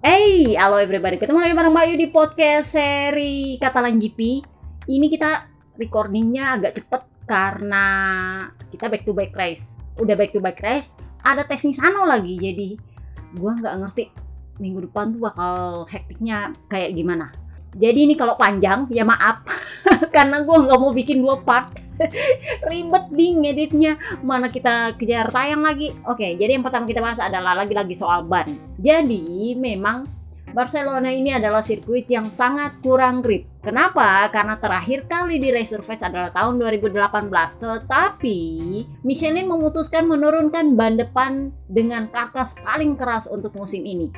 Hey, halo everybody. Ketemu lagi bareng Mbak Yu di podcast seri Katalan GP. Ini kita recordingnya agak cepet karena kita back to back race. Udah back to back race, ada tes Misano lagi. Jadi gua nggak ngerti minggu depan tuh bakal hektiknya kayak gimana. Jadi ini kalau panjang ya maaf karena gua nggak mau bikin dua part. Ribet ding editnya mana kita kejar tayang lagi. Oke, jadi yang pertama kita bahas adalah lagi-lagi soal ban. Jadi memang Barcelona ini adalah sirkuit yang sangat kurang grip. Kenapa? Karena terakhir kali di Resurface adalah tahun 2018. Tetapi Michelin memutuskan menurunkan ban depan dengan karkas paling keras untuk musim ini.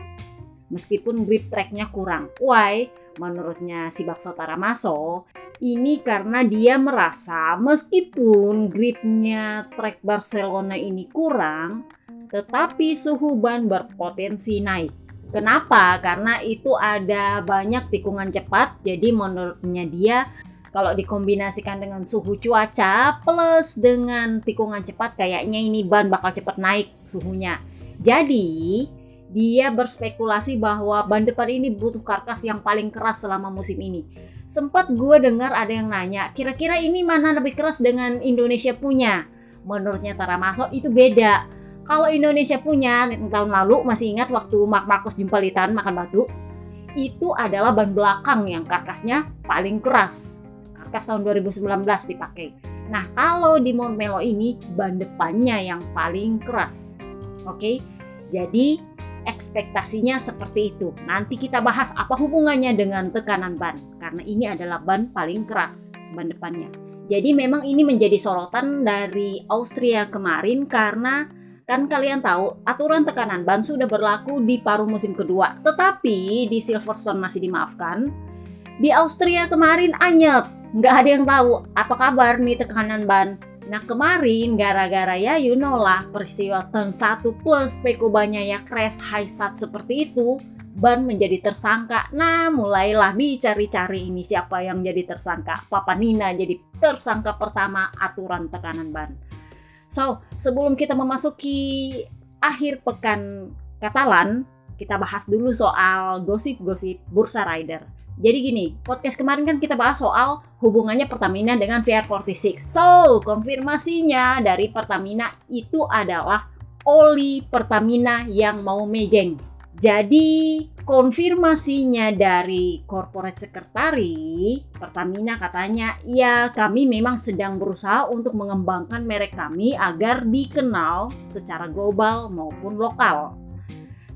Meskipun grip tracknya kurang. Why? Menurutnya si Bakso Taramaso, ini karena dia merasa meskipun gripnya trek Barcelona ini kurang, tetapi suhu ban berpotensi naik. Kenapa? Karena itu ada banyak tikungan cepat, jadi menurutnya dia kalau dikombinasikan dengan suhu cuaca plus dengan tikungan cepat kayaknya ini ban bakal cepat naik suhunya. Jadi dia berspekulasi bahwa ban depan ini butuh karkas yang paling keras selama musim ini. Sempat gue dengar ada yang nanya, kira-kira ini mana lebih keras dengan Indonesia punya? Menurutnya Tara Masuk itu beda. Kalau Indonesia punya tahun lalu masih ingat waktu Mark Marcus Jumpalitan makan batu, itu adalah ban belakang yang karkasnya paling keras. Karkas tahun 2019 dipakai. Nah, kalau di Montmelo ini ban depannya yang paling keras. Oke. Jadi ekspektasinya seperti itu. Nanti kita bahas apa hubungannya dengan tekanan ban karena ini adalah ban paling keras ban depannya. Jadi memang ini menjadi sorotan dari Austria kemarin karena kan kalian tahu aturan tekanan ban sudah berlaku di paruh musim kedua. Tetapi di Silverstone masih dimaafkan. Di Austria kemarin anyep, nggak ada yang tahu apa kabar nih tekanan ban Nah kemarin gara-gara ya you know lah peristiwa turn 1 plus Peko ya crash high sat seperti itu Ban menjadi tersangka. Nah mulailah dicari-cari ini siapa yang jadi tersangka. Papa Nina jadi tersangka pertama aturan tekanan ban. So sebelum kita memasuki akhir pekan Katalan, kita bahas dulu soal gosip-gosip Bursa Rider. Jadi gini, podcast kemarin kan kita bahas soal hubungannya Pertamina dengan VR46. So, konfirmasinya dari Pertamina itu adalah oli Pertamina yang mau mejeng. Jadi, konfirmasinya dari corporate secretary Pertamina katanya, ya kami memang sedang berusaha untuk mengembangkan merek kami agar dikenal secara global maupun lokal.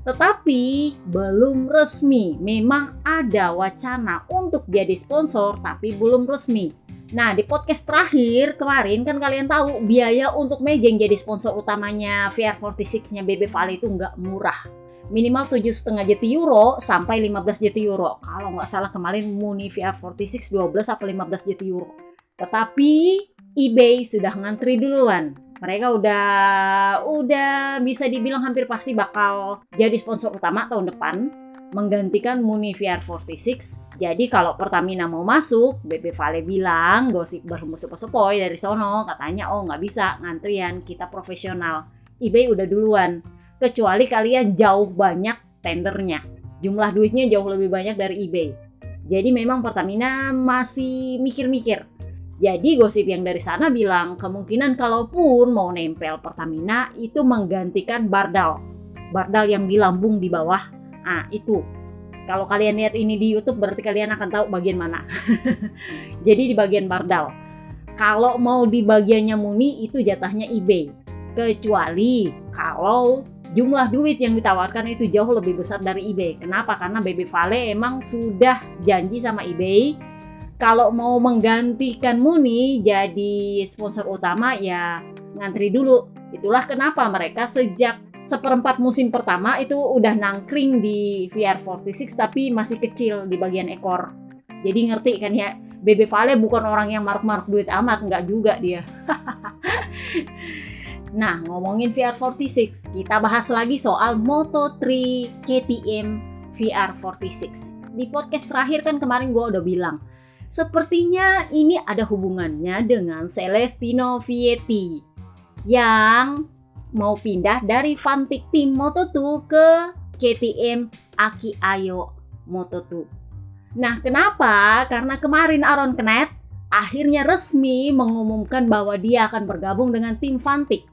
Tetapi belum resmi. Memang ada wacana untuk jadi sponsor tapi belum resmi. Nah, di podcast terakhir kemarin kan kalian tahu biaya untuk Mejeng jadi sponsor utamanya VR46-nya BB Valley itu nggak murah. Minimal 7,5 juta euro sampai 15 juta euro. Kalau nggak salah kemarin Muni VR46 12 atau 15 juta euro. Tetapi eBay sudah ngantri duluan mereka udah udah bisa dibilang hampir pasti bakal jadi sponsor utama tahun depan menggantikan Muni VR46. Jadi kalau Pertamina mau masuk, BP Vale bilang gosip berhembus sepoi dari sono katanya oh nggak bisa ngantrian kita profesional. eBay udah duluan. Kecuali kalian jauh banyak tendernya. Jumlah duitnya jauh lebih banyak dari eBay. Jadi memang Pertamina masih mikir-mikir jadi gosip yang dari sana bilang kemungkinan kalaupun mau nempel Pertamina itu menggantikan bardal. Bardal yang di lambung di bawah. Ah, itu. Kalau kalian lihat ini di YouTube berarti kalian akan tahu bagian mana. Jadi di bagian bardal. Kalau mau di bagiannya Muni itu jatahnya eBay. Kecuali kalau jumlah duit yang ditawarkan itu jauh lebih besar dari eBay. Kenapa? Karena Baby Vale emang sudah janji sama eBay kalau mau menggantikan Muni jadi sponsor utama ya ngantri dulu. Itulah kenapa mereka sejak seperempat musim pertama itu udah nangkring di VR46 tapi masih kecil di bagian ekor. Jadi ngerti kan ya, Bebe Vale bukan orang yang maruk-maruk duit amat, nggak juga dia. nah, ngomongin VR46, kita bahas lagi soal Moto3 KTM VR46. Di podcast terakhir kan kemarin gue udah bilang, Sepertinya ini ada hubungannya dengan Celestino Vietti yang mau pindah dari Fantic Team Moto2 ke KTM Aki Ayo Moto2. Nah, kenapa? Karena kemarin Aaron Knet akhirnya resmi mengumumkan bahwa dia akan bergabung dengan tim Fantik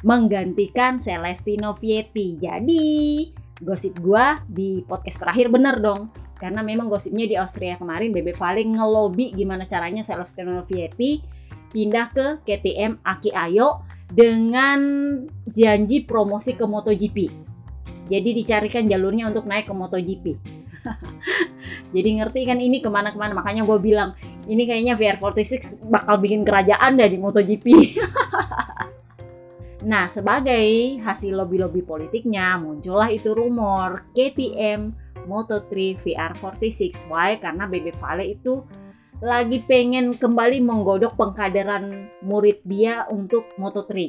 menggantikan Celestino Vietti. Jadi, gosip gua di podcast terakhir bener dong. Karena memang gosipnya di Austria kemarin Bebe Valing ngelobi gimana caranya Celestino Vietti pindah ke KTM Aki Ayo dengan janji promosi ke MotoGP. Jadi dicarikan jalurnya untuk naik ke MotoGP. Jadi ngerti kan ini ke mana-kemana makanya gue bilang ini kayaknya VR46 bakal bikin kerajaan di MotoGP. Nah, sebagai hasil lobby-lobby politiknya, muncullah itu rumor KTM Moto3 VR46. Why? Karena Bebe Vale itu lagi pengen kembali menggodok pengkaderan murid dia untuk Moto3.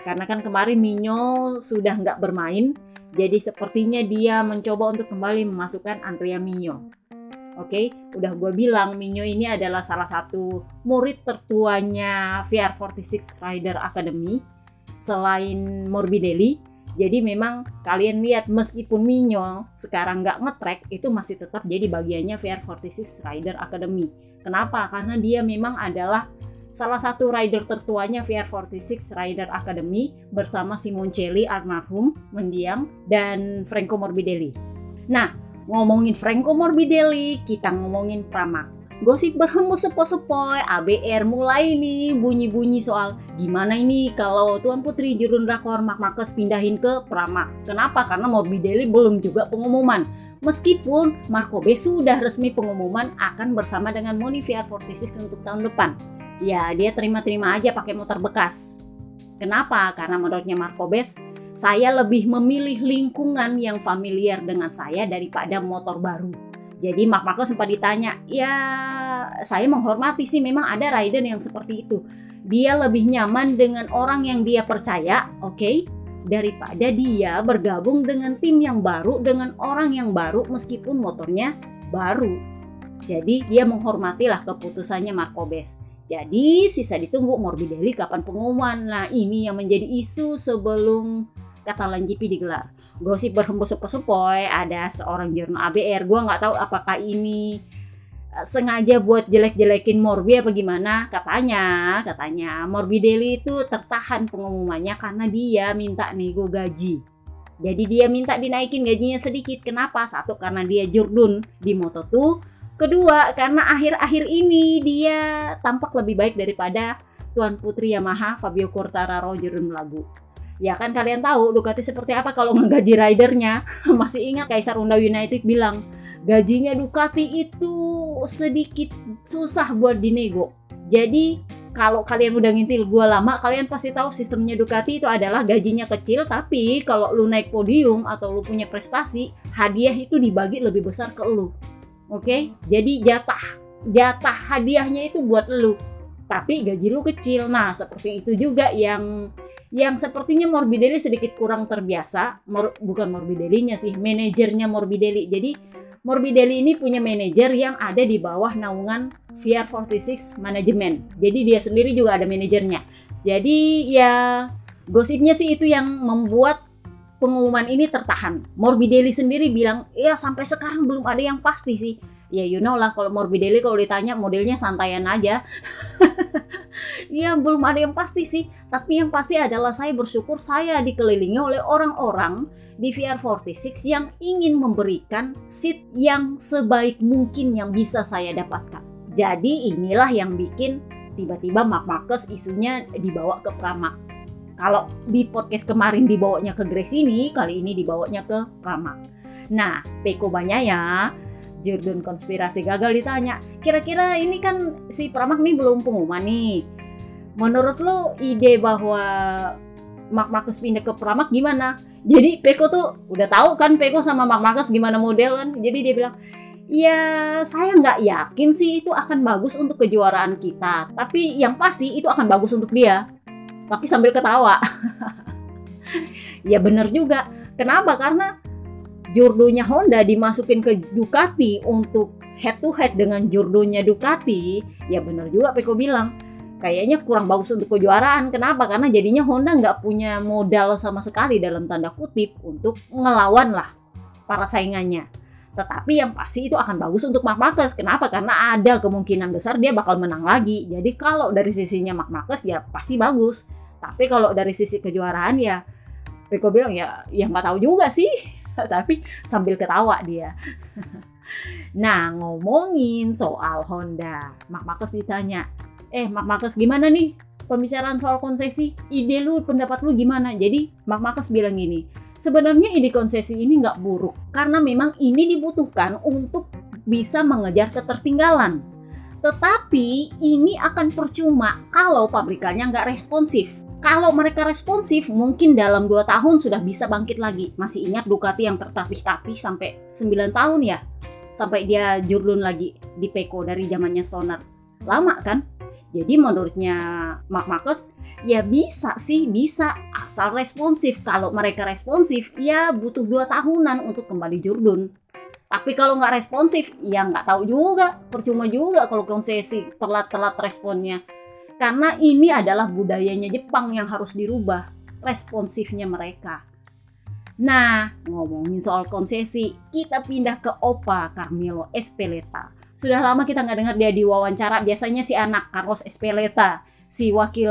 Karena kan kemarin Minyo sudah nggak bermain, jadi sepertinya dia mencoba untuk kembali memasukkan Andrea Minyo. Oke, okay? udah gue bilang Minyo ini adalah salah satu murid tertuanya VR46 Rider Academy selain Morbidelli. Jadi memang kalian lihat meskipun Minyo sekarang nggak ngetrack itu masih tetap jadi bagiannya VR46 Rider Academy. Kenapa? Karena dia memang adalah salah satu rider tertuanya VR46 Rider Academy bersama Simoncelli almarhum mendiang dan Franco Morbidelli. Nah, ngomongin Franco Morbidelli, kita ngomongin Pramac gosip berhembus sepoi-sepoi, ABR mulai nih bunyi-bunyi soal gimana ini kalau Tuan Putri Jurun Rakor Mark Marcus pindahin ke Prama. Kenapa? Karena Morbidelli belum juga pengumuman. Meskipun Marco B sudah resmi pengumuman akan bersama dengan Moni VR46 untuk tahun depan. Ya, dia terima-terima aja pakai motor bekas. Kenapa? Karena menurutnya Marco Bes, saya lebih memilih lingkungan yang familiar dengan saya daripada motor baru jadi Mark Marco sempat ditanya, ya saya menghormati sih memang ada rider yang seperti itu. Dia lebih nyaman dengan orang yang dia percaya, oke, okay? daripada dia bergabung dengan tim yang baru dengan orang yang baru meskipun motornya baru. Jadi dia menghormatilah keputusannya Marco Bes. Jadi sisa ditunggu Morbidelli kapan pengumuman. Nah ini yang menjadi isu sebelum Catalan GP digelar gosip berhembus sepoi-sepoi ada seorang jurnal ABR gue nggak tahu apakah ini eh, sengaja buat jelek-jelekin Morbi apa gimana. Katanya katanya Morbidelli itu tertahan pengumumannya karena dia minta nego gaji. Jadi dia minta dinaikin gajinya sedikit. Kenapa? Satu karena dia jurdun di Moto2 kedua karena akhir-akhir ini dia tampak lebih baik daripada Tuan Putri Yamaha Fabio Quartararo jurdun lagu Ya kan kalian tahu Ducati seperti apa kalau menggaji ridernya. Masih ingat Kaisar Honda United bilang gajinya Ducati itu sedikit susah buat dinego. Jadi kalau kalian udah ngintil gue lama, kalian pasti tahu sistemnya Ducati itu adalah gajinya kecil, tapi kalau lu naik podium atau lu punya prestasi, hadiah itu dibagi lebih besar ke lu. Oke? Okay? Jadi jatah jatah hadiahnya itu buat lu. Tapi gaji lu kecil. Nah, seperti itu juga yang yang sepertinya Morbidelli sedikit kurang terbiasa, Mor, bukan Morbidellinya sih, manajernya Morbidelli. Jadi Morbidelli ini punya manajer yang ada di bawah naungan VR46 manajemen. Jadi dia sendiri juga ada manajernya. Jadi ya gosipnya sih itu yang membuat pengumuman ini tertahan. Morbidelli sendiri bilang, ya sampai sekarang belum ada yang pasti sih. Ya you know lah kalau Morbidelli kalau ditanya modelnya santaian aja. ya belum ada yang pasti sih. Tapi yang pasti adalah saya bersyukur saya dikelilingi oleh orang-orang di VR46 yang ingin memberikan seat yang sebaik mungkin yang bisa saya dapatkan. Jadi inilah yang bikin tiba-tiba Mark Marcus isunya dibawa ke Prama. Kalau di podcast kemarin dibawanya ke Grace ini kali ini dibawanya ke Prama. Nah Peko banyak ya Jordan konspirasi gagal ditanya. Kira-kira ini kan si Pramak nih belum pengumuman nih. Menurut lo ide bahwa Mark Marcus pindah ke Pramak gimana? Jadi Peko tuh udah tahu kan Peko sama Mark Marcus gimana model kan jadi dia bilang ya saya nggak yakin sih itu akan bagus untuk kejuaraan kita. Tapi yang pasti itu akan bagus untuk dia. Tapi sambil ketawa. Ya bener juga. Kenapa? Karena jurdonya Honda dimasukin ke Ducati untuk head to head dengan jurdonya Ducati, ya benar juga Peko bilang. kayaknya kurang bagus untuk kejuaraan. Kenapa? Karena jadinya Honda nggak punya modal sama sekali dalam tanda kutip untuk ngelawan lah para saingannya. Tetapi yang pasti itu akan bagus untuk Mark Marquez. Kenapa? Karena ada kemungkinan besar dia bakal menang lagi. Jadi kalau dari sisinya Mark Marquez ya pasti bagus. Tapi kalau dari sisi kejuaraan ya Rico bilang ya ya nggak tahu juga sih. Tapi sambil ketawa dia. nah ngomongin soal Honda, Mark Marquez ditanya, eh Mark Marcus gimana nih pembicaraan soal konsesi? Ide lu pendapat lu gimana? Jadi Mark Marcus bilang gini sebenarnya ide konsesi ini nggak buruk karena memang ini dibutuhkan untuk bisa mengejar ketertinggalan. Tetapi ini akan percuma kalau pabrikannya nggak responsif kalau mereka responsif, mungkin dalam 2 tahun sudah bisa bangkit lagi. Masih ingat Ducati yang tertatih-tatih sampai 9 tahun ya? Sampai dia jurlun lagi di Peko dari zamannya Stoner. Lama kan? Jadi menurutnya Mark Marcus ya bisa sih bisa asal responsif. Kalau mereka responsif ya butuh dua tahunan untuk kembali jurdun. Tapi kalau nggak responsif ya nggak tahu juga, percuma juga kalau konsesi telat-telat responnya. Karena ini adalah budayanya Jepang yang harus dirubah, responsifnya mereka. Nah, ngomongin soal konsesi, kita pindah ke Opa Carmelo Espeleta sudah lama kita nggak dengar dia diwawancara. Biasanya si anak Carlos Espeleta, si wakil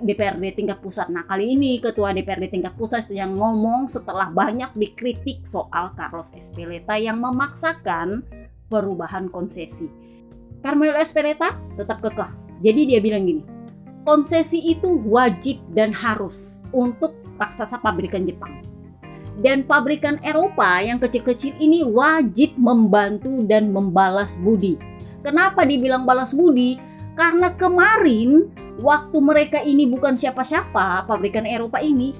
DPRD tingkat pusat. Nah kali ini ketua DPRD tingkat pusat yang ngomong setelah banyak dikritik soal Carlos Espeleta yang memaksakan perubahan konsesi. Carmelo Espeleta tetap kekeh. Jadi dia bilang gini, konsesi itu wajib dan harus untuk raksasa pabrikan Jepang dan pabrikan Eropa yang kecil-kecil ini wajib membantu dan membalas budi. Kenapa dibilang balas budi? Karena kemarin waktu mereka ini bukan siapa-siapa, pabrikan Eropa ini,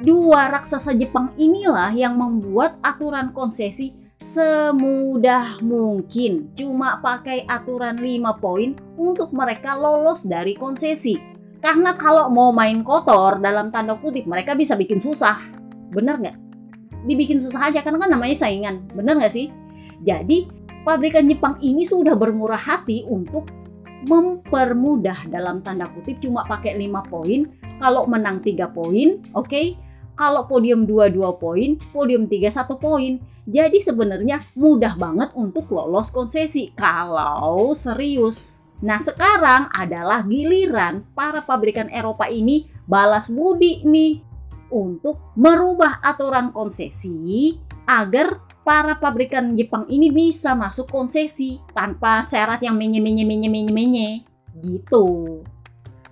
dua raksasa Jepang inilah yang membuat aturan konsesi semudah mungkin. Cuma pakai aturan 5 poin untuk mereka lolos dari konsesi. Karena kalau mau main kotor dalam tanda kutip mereka bisa bikin susah. Bener nggak? dibikin susah aja karena kan namanya saingan bener nggak sih jadi pabrikan Jepang ini sudah bermurah hati untuk mempermudah dalam tanda kutip cuma pakai 5 poin kalau menang 3 poin oke okay? Kalau podium 2 2 poin podium 3 1 poin. Jadi sebenarnya mudah banget untuk lolos konsesi kalau serius. Nah sekarang adalah giliran para pabrikan Eropa ini balas budi nih untuk merubah aturan konsesi agar para pabrikan Jepang ini bisa masuk konsesi tanpa syarat yang menye menye menye menye menye gitu.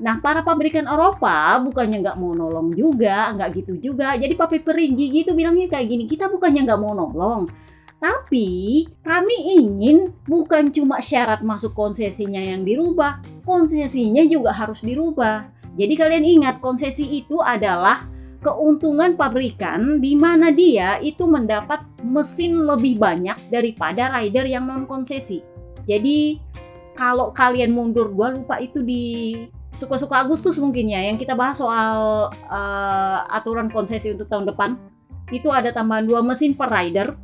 Nah, para pabrikan Eropa bukannya nggak mau nolong juga, nggak gitu juga. Jadi Papi Perigi gitu bilangnya kayak gini, kita bukannya nggak mau nolong, tapi kami ingin bukan cuma syarat masuk konsesinya yang dirubah, konsesinya juga harus dirubah. Jadi kalian ingat konsesi itu adalah keuntungan pabrikan di mana dia itu mendapat mesin lebih banyak daripada rider yang non konsesi. Jadi kalau kalian mundur, gua lupa itu di suka-suka Agustus mungkin ya yang kita bahas soal uh, aturan konsesi untuk tahun depan itu ada tambahan dua mesin per rider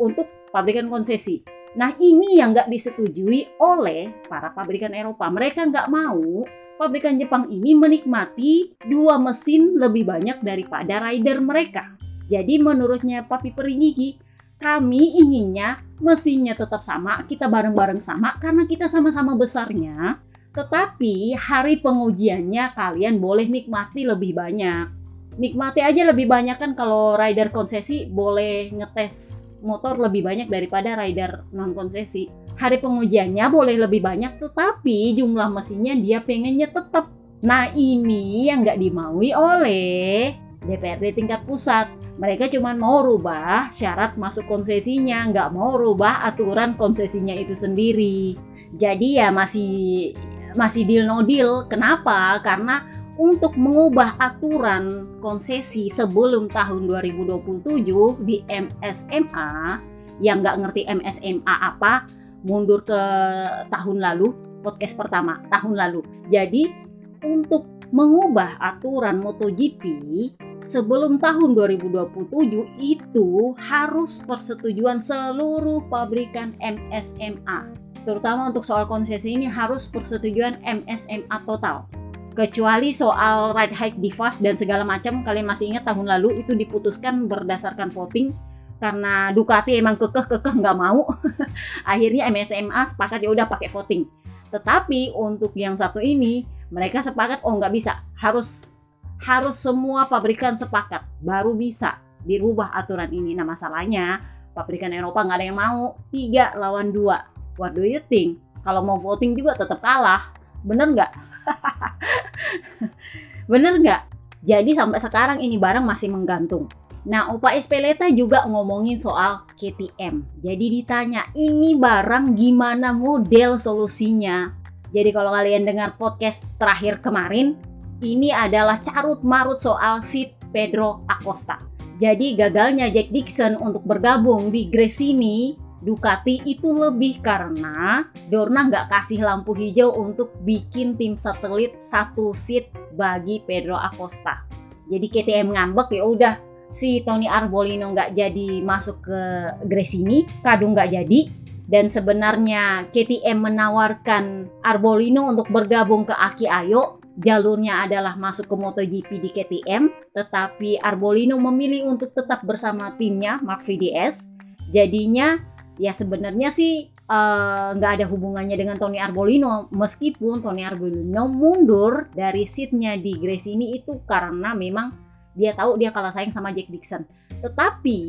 untuk pabrikan konsesi. Nah ini yang nggak disetujui oleh para pabrikan Eropa. Mereka nggak mau pabrikan Jepang ini menikmati dua mesin lebih banyak daripada rider mereka. Jadi menurutnya Papi Peringigi, kami inginnya mesinnya tetap sama, kita bareng-bareng sama karena kita sama-sama besarnya. Tetapi hari pengujiannya kalian boleh nikmati lebih banyak. Nikmati aja lebih banyak kan kalau rider konsesi boleh ngetes motor lebih banyak daripada rider non konsesi hari pengujiannya boleh lebih banyak tetapi jumlah mesinnya dia pengennya tetap. Nah ini yang nggak dimaui oleh DPRD tingkat pusat. Mereka cuma mau rubah syarat masuk konsesinya, nggak mau rubah aturan konsesinya itu sendiri. Jadi ya masih masih deal no deal. Kenapa? Karena untuk mengubah aturan konsesi sebelum tahun 2027 di MSMA yang nggak ngerti MSMA apa mundur ke tahun lalu, podcast pertama tahun lalu. Jadi untuk mengubah aturan MotoGP sebelum tahun 2027 itu harus persetujuan seluruh pabrikan MSMA. Terutama untuk soal konsesi ini harus persetujuan MSMA total. Kecuali soal ride hike device dan segala macam, kalian masih ingat tahun lalu itu diputuskan berdasarkan voting karena Ducati emang kekeh-kekeh nggak mau. Akhirnya MSMA sepakat ya udah pakai voting. Tetapi untuk yang satu ini mereka sepakat oh nggak bisa, harus harus semua pabrikan sepakat baru bisa dirubah aturan ini. Nah masalahnya pabrikan Eropa nggak ada yang mau tiga lawan dua. What do you think? Kalau mau voting juga tetap kalah, bener nggak? Bener nggak? Jadi sampai sekarang ini barang masih menggantung. Nah, Opa Espeleta juga ngomongin soal KTM. Jadi ditanya, ini barang gimana model solusinya? Jadi kalau kalian dengar podcast terakhir kemarin, ini adalah carut marut soal Sid Pedro Acosta. Jadi gagalnya Jack Dixon untuk bergabung di Gresini Ducati itu lebih karena Dorna nggak kasih lampu hijau untuk bikin tim satelit satu seat bagi Pedro Acosta. Jadi KTM ngambek ya udah si Tony Arbolino nggak jadi masuk ke Gresini, Kadung nggak jadi. Dan sebenarnya KTM menawarkan Arbolino untuk bergabung ke Aki Ayo. Jalurnya adalah masuk ke MotoGP di KTM, tetapi Arbolino memilih untuk tetap bersama timnya Mark VDS. Jadinya ya sebenarnya sih eh, nggak uh, ada hubungannya dengan Tony Arbolino. Meskipun Tony Arbolino mundur dari seatnya di Grace ini itu karena memang dia tahu dia kalah saing sama Jack Dixon. Tetapi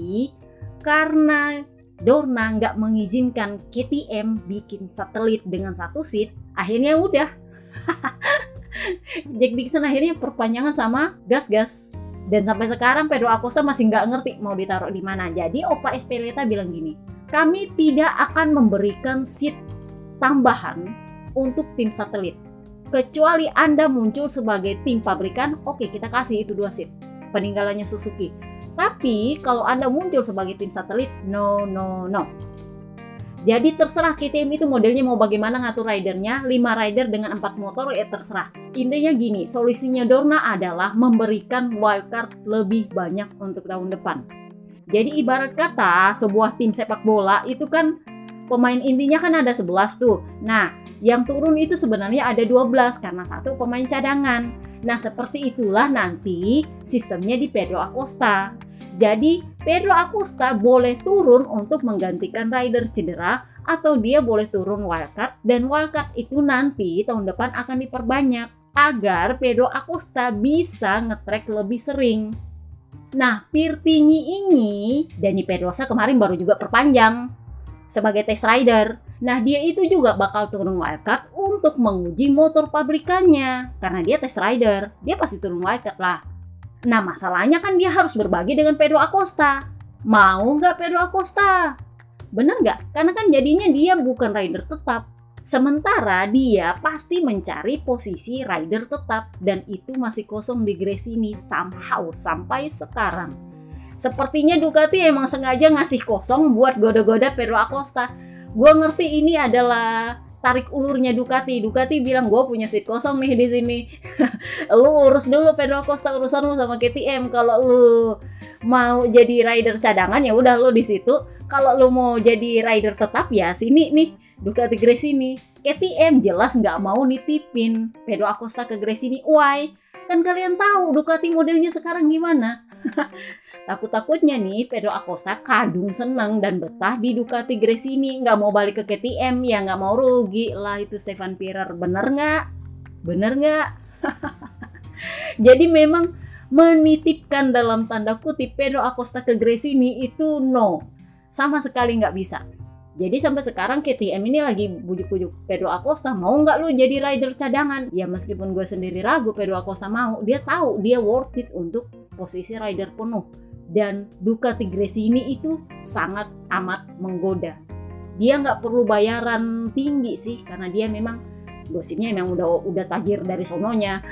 karena Dorna nggak mengizinkan KTM bikin satelit dengan satu seat akhirnya udah. Jack Dixon akhirnya perpanjangan sama gas-gas dan sampai sekarang Pedro Acosta masih nggak ngerti mau ditaruh di mana. Jadi Opa Espeleta bilang gini kami tidak akan memberikan seat tambahan untuk tim satelit. Kecuali Anda muncul sebagai tim pabrikan, oke kita kasih itu dua seat. Peninggalannya Suzuki. Tapi kalau Anda muncul sebagai tim satelit, no, no, no. Jadi terserah KTM itu modelnya mau bagaimana ngatur ridernya, 5 rider dengan 4 motor ya terserah. Intinya gini, solusinya Dorna adalah memberikan wildcard lebih banyak untuk tahun depan jadi ibarat kata sebuah tim sepak bola itu kan pemain intinya kan ada 11 tuh. Nah, yang turun itu sebenarnya ada 12 karena satu pemain cadangan. Nah, seperti itulah nanti sistemnya di Pedro Acosta. Jadi, Pedro Acosta boleh turun untuk menggantikan rider cedera atau dia boleh turun wildcard dan wildcard itu nanti tahun depan akan diperbanyak agar Pedro Acosta bisa ngetrek lebih sering. Nah, Pirtini ini Dani Pedrosa kemarin baru juga perpanjang sebagai test rider. Nah, dia itu juga bakal turun wildcard untuk menguji motor pabrikannya. Karena dia test rider, dia pasti turun wildcard lah. Nah, masalahnya kan dia harus berbagi dengan Pedro Acosta. Mau nggak Pedro Acosta? Bener nggak? Karena kan jadinya dia bukan rider tetap. Sementara dia pasti mencari posisi rider tetap dan itu masih kosong di Gresini somehow sampai sekarang. Sepertinya Ducati emang sengaja ngasih kosong buat goda-goda Pedro Acosta. Gue ngerti ini adalah tarik ulurnya Ducati. Ducati bilang gue punya seat kosong nih di sini. lu urus dulu Pedro Acosta urusan lu sama KTM. Kalau lu mau jadi rider cadangan ya udah lu di situ. Kalau lu mau jadi rider tetap ya sini nih Ducati Gresini. KTM jelas nggak mau nitipin Pedro Acosta ke Gresini. Why? Kan kalian tahu Ducati modelnya sekarang gimana? Takut-takutnya nih Pedro Acosta kadung seneng dan betah di Ducati Gresini. Nggak mau balik ke KTM ya nggak mau rugi lah itu Stefan Pirer. Bener nggak? Bener nggak? Jadi memang menitipkan dalam tanda kutip Pedro Acosta ke Gresini itu no. Sama sekali nggak bisa jadi sampai sekarang KTM ini lagi bujuk-bujuk Pedro Acosta mau nggak lu jadi rider cadangan? Ya meskipun gue sendiri ragu Pedro Acosta mau, dia tahu dia worth it untuk posisi rider penuh. Dan Ducati Gresini itu sangat amat menggoda. Dia nggak perlu bayaran tinggi sih karena dia memang gosipnya memang udah udah tajir dari sononya.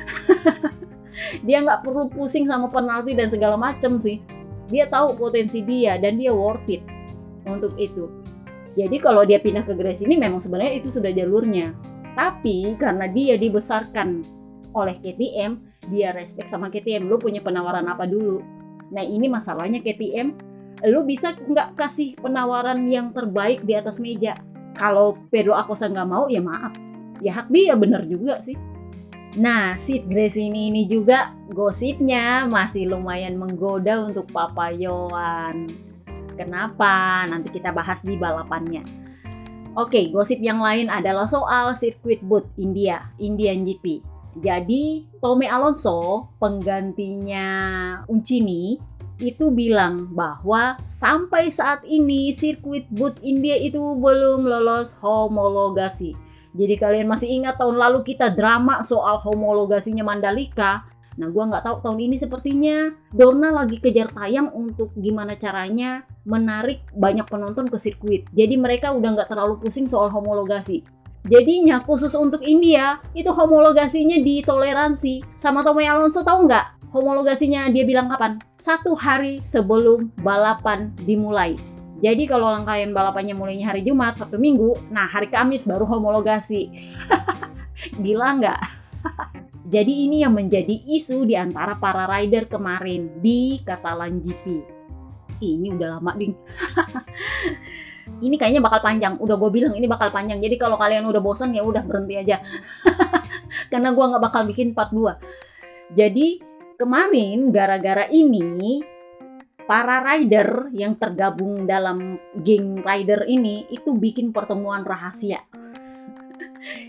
dia nggak perlu pusing sama penalti dan segala macem sih. Dia tahu potensi dia dan dia worth it untuk itu jadi kalau dia pindah ke Grace ini memang sebenarnya itu sudah jalurnya. Tapi karena dia dibesarkan oleh KTM, dia respect sama KTM. Lu punya penawaran apa dulu? Nah ini masalahnya KTM. Lu bisa nggak kasih penawaran yang terbaik di atas meja? kalau Pedro Acosta nggak mau ya maaf ya hak dia bener juga sih Nah, Sid Grace ini, ini juga gosipnya masih lumayan menggoda untuk Papa Yohan. Kenapa? Nanti kita bahas di balapannya. Oke, gosip yang lain adalah soal sirkuit boot India, Indian GP. Jadi, Tommy Alonso, penggantinya Uncini, itu bilang bahwa sampai saat ini sirkuit boot India itu belum lolos homologasi jadi kalian masih ingat tahun lalu kita drama soal homologasinya Mandalika? Nah, gua nggak tahu tahun ini sepertinya Dorna lagi kejar tayang untuk gimana caranya menarik banyak penonton ke sirkuit. Jadi mereka udah nggak terlalu pusing soal homologasi. Jadinya khusus untuk India itu homologasinya ditoleransi. Sama Tommy Alonso tahu nggak homologasinya dia bilang kapan? Satu hari sebelum balapan dimulai. Jadi kalau rangkaian balapannya mulainya hari Jumat, Sabtu Minggu, nah hari Kamis baru homologasi. Gila nggak? Jadi ini yang menjadi isu di antara para rider kemarin di Catalan GP. Ini udah lama ding. ini kayaknya bakal panjang. Udah gue bilang ini bakal panjang. Jadi kalau kalian udah bosan ya udah berhenti aja. Karena gue nggak bakal bikin part 2. Jadi kemarin gara-gara ini para rider yang tergabung dalam geng rider ini itu bikin pertemuan rahasia.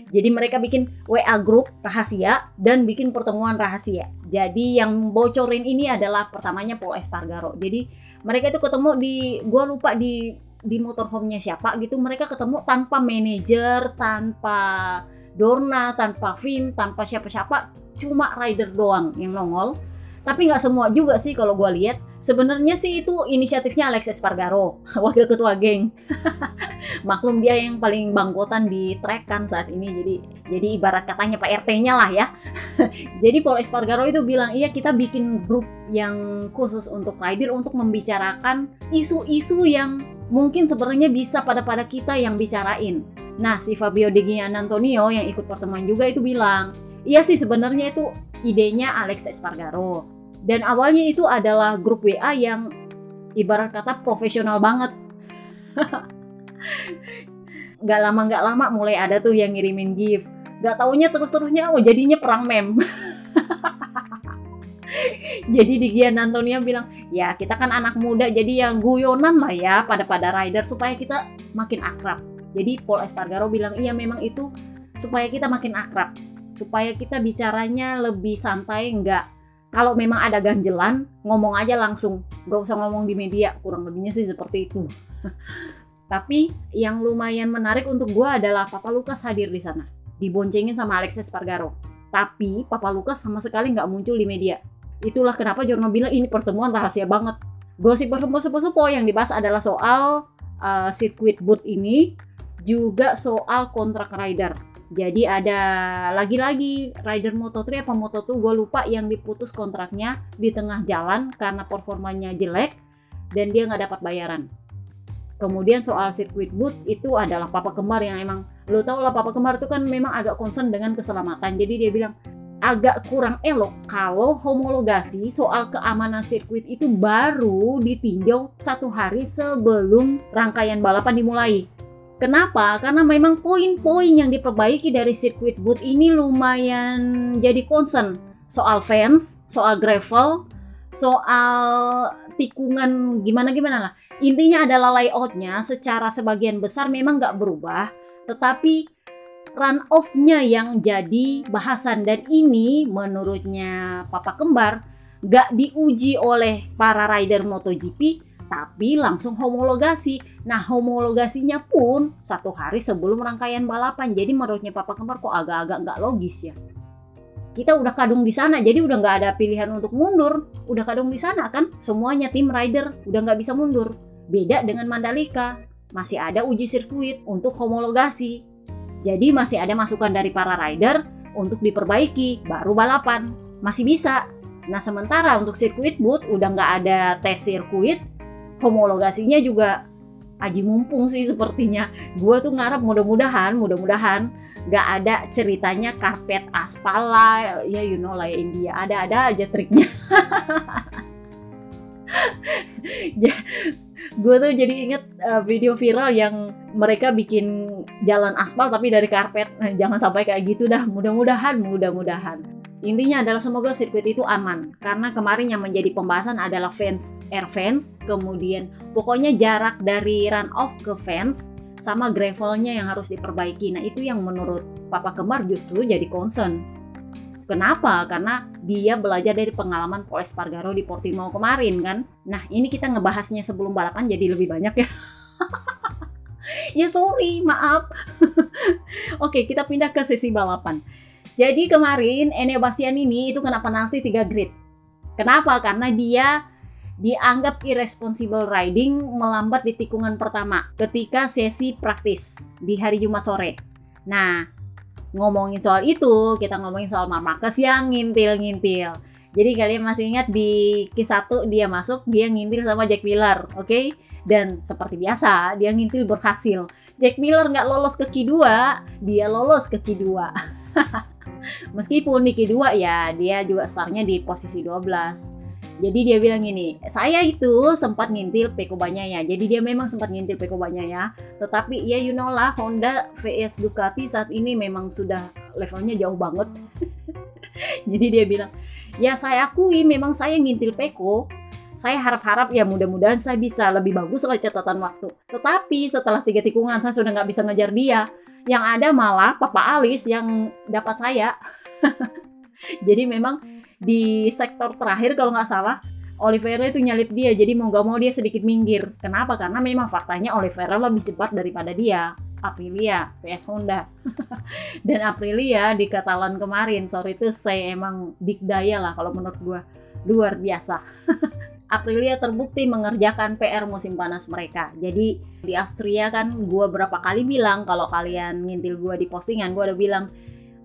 Jadi mereka bikin WA group rahasia dan bikin pertemuan rahasia. Jadi yang bocorin ini adalah pertamanya Paul Espargaro. Jadi mereka itu ketemu di gua lupa di di motorhome-nya siapa gitu. Mereka ketemu tanpa manajer, tanpa Dorna, tanpa Vim, tanpa siapa-siapa, cuma rider doang yang nongol tapi nggak semua juga sih kalau gue lihat. Sebenarnya sih itu inisiatifnya Alex Espargaro, wakil ketua geng. Maklum dia yang paling bangkotan di track kan saat ini. Jadi jadi ibarat katanya Pak RT-nya lah ya. jadi Paul Espargaro itu bilang, "Iya, kita bikin grup yang khusus untuk rider untuk membicarakan isu-isu yang mungkin sebenarnya bisa pada pada kita yang bicarain." Nah, si Fabio De Antonio yang ikut pertemuan juga itu bilang, Iya sih sebenarnya itu idenya Alex Espargaro. Dan awalnya itu adalah grup WA yang ibarat kata profesional banget. gak lama gak lama mulai ada tuh yang ngirimin gift. Gak taunya terus-terusnya oh jadinya perang mem. jadi di Gian Antonia bilang ya kita kan anak muda jadi yang guyonan lah ya pada pada rider supaya kita makin akrab. Jadi Paul Espargaro bilang iya memang itu supaya kita makin akrab supaya kita bicaranya lebih santai nggak kalau memang ada ganjelan ngomong aja langsung. Nggak usah ngomong di media kurang lebihnya sih seperti itu. Tapi yang lumayan menarik untuk gue adalah Papa Lukas hadir di sana. Diboncengin sama Alexis Spargaro tapi Papa Lukas sama sekali nggak muncul di media. Itulah kenapa Jorno bilang ini pertemuan rahasia banget. Gosip sepo-sepo yang dibahas adalah soal uh, sirkuit boot ini juga soal kontrak rider jadi ada lagi-lagi rider Moto3 apa Moto2 gue lupa yang diputus kontraknya di tengah jalan karena performanya jelek dan dia nggak dapat bayaran. Kemudian soal sirkuit boot itu adalah papa kembar yang emang lo tau lah papa kembar itu kan memang agak concern dengan keselamatan. Jadi dia bilang agak kurang elok kalau homologasi soal keamanan sirkuit itu baru ditinjau satu hari sebelum rangkaian balapan dimulai. Kenapa? Karena memang poin-poin yang diperbaiki dari sirkuit boot ini lumayan jadi concern soal fans, soal gravel, soal tikungan gimana-gimana lah. Intinya adalah layoutnya secara sebagian besar memang nggak berubah, tetapi run off-nya yang jadi bahasan dan ini menurutnya Papa Kembar nggak diuji oleh para rider MotoGP tapi langsung homologasi. Nah, homologasinya pun satu hari sebelum rangkaian balapan. Jadi menurutnya Papa Kembar kok agak-agak nggak logis ya. Kita udah kadung di sana, jadi udah nggak ada pilihan untuk mundur. Udah kadung di sana kan, semuanya tim rider udah nggak bisa mundur. Beda dengan Mandalika, masih ada uji sirkuit untuk homologasi. Jadi masih ada masukan dari para rider untuk diperbaiki, baru balapan. Masih bisa. Nah sementara untuk sirkuit boot udah nggak ada tes sirkuit, homologasinya juga aji mumpung sih sepertinya. Gue tuh ngarep mudah-mudahan, mudah-mudahan nggak ada ceritanya karpet aspal lah, ya you know lah ya India. Ada-ada aja triknya. gue tuh jadi inget uh, video viral yang mereka bikin jalan aspal tapi dari karpet nah, jangan sampai kayak gitu dah mudah-mudahan mudah-mudahan intinya adalah semoga sirkuit itu aman karena kemarin yang menjadi pembahasan adalah fans air fans kemudian pokoknya jarak dari run off ke fans sama gravelnya yang harus diperbaiki nah itu yang menurut papa kembar justru jadi concern Kenapa? Karena dia belajar dari pengalaman Paul Espargaro di Portimao kemarin kan. Nah ini kita ngebahasnya sebelum balapan jadi lebih banyak ya. ya sorry, maaf. Oke, kita pindah ke sesi balapan. Jadi kemarin Enea Bastian ini itu kena penalti 3 grid. Kenapa? Karena dia dianggap irresponsible riding melambat di tikungan pertama ketika sesi praktis di hari Jumat sore. Nah, ngomongin soal itu, kita ngomongin soal Marmarkes yang ngintil-ngintil. Jadi kalian masih ingat di Q1 dia masuk, dia ngintil sama Jack Miller, oke? Okay? Dan seperti biasa, dia ngintil berhasil. Jack Miller nggak lolos ke Q2, dia lolos ke Q2. Meskipun di Q2 ya, dia juga startnya di posisi 12. Jadi dia bilang gini, saya itu sempat ngintil Peko ya. Jadi dia memang sempat ngintil Peko ya. Tetapi ya you know lah Honda VS Ducati saat ini memang sudah levelnya jauh banget. Jadi dia bilang, ya saya akui memang saya ngintil Peko. Saya harap-harap ya mudah-mudahan saya bisa lebih bagus lah catatan waktu. Tetapi setelah tiga tikungan saya sudah nggak bisa ngejar dia. Yang ada malah Papa Alis yang dapat saya. Jadi memang di sektor terakhir kalau nggak salah Oliveira itu nyalip dia. Jadi mau gak mau dia sedikit minggir. Kenapa? Karena memang faktanya Oliveira lebih cepat daripada dia. Aprilia VS Honda. Dan Aprilia di Katalan kemarin. Sorry itu saya emang dikdaya lah kalau menurut gua. Luar biasa Aprilia terbukti mengerjakan PR musim panas mereka. Jadi di Austria kan gua berapa kali bilang kalau kalian ngintil gua di postingan, gua udah bilang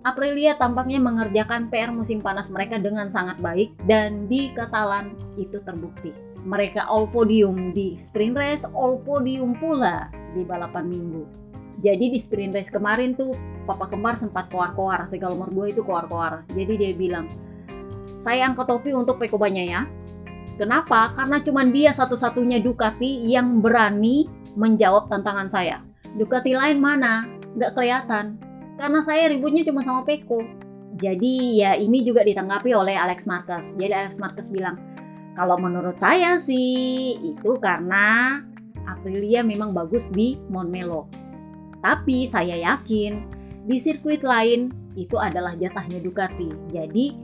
Aprilia tampaknya mengerjakan PR musim panas mereka dengan sangat baik dan di Katalan itu terbukti. Mereka all podium di sprint race, all podium pula di balapan minggu. Jadi di sprint race kemarin tuh Papa Kembar sempat koar-koar, kalau menurut gue itu koar-koar. Jadi dia bilang, saya angkat topi untuk Pekobanya ya. Kenapa? Karena cuma dia satu-satunya Ducati yang berani menjawab tantangan saya. Ducati lain mana? Gak kelihatan karena saya ributnya cuma sama Peko. Jadi ya ini juga ditanggapi oleh Alex Marquez. Jadi Alex Marquez bilang, kalau menurut saya sih itu karena Aprilia memang bagus di Montmelo. Tapi saya yakin di sirkuit lain itu adalah jatahnya Ducati. Jadi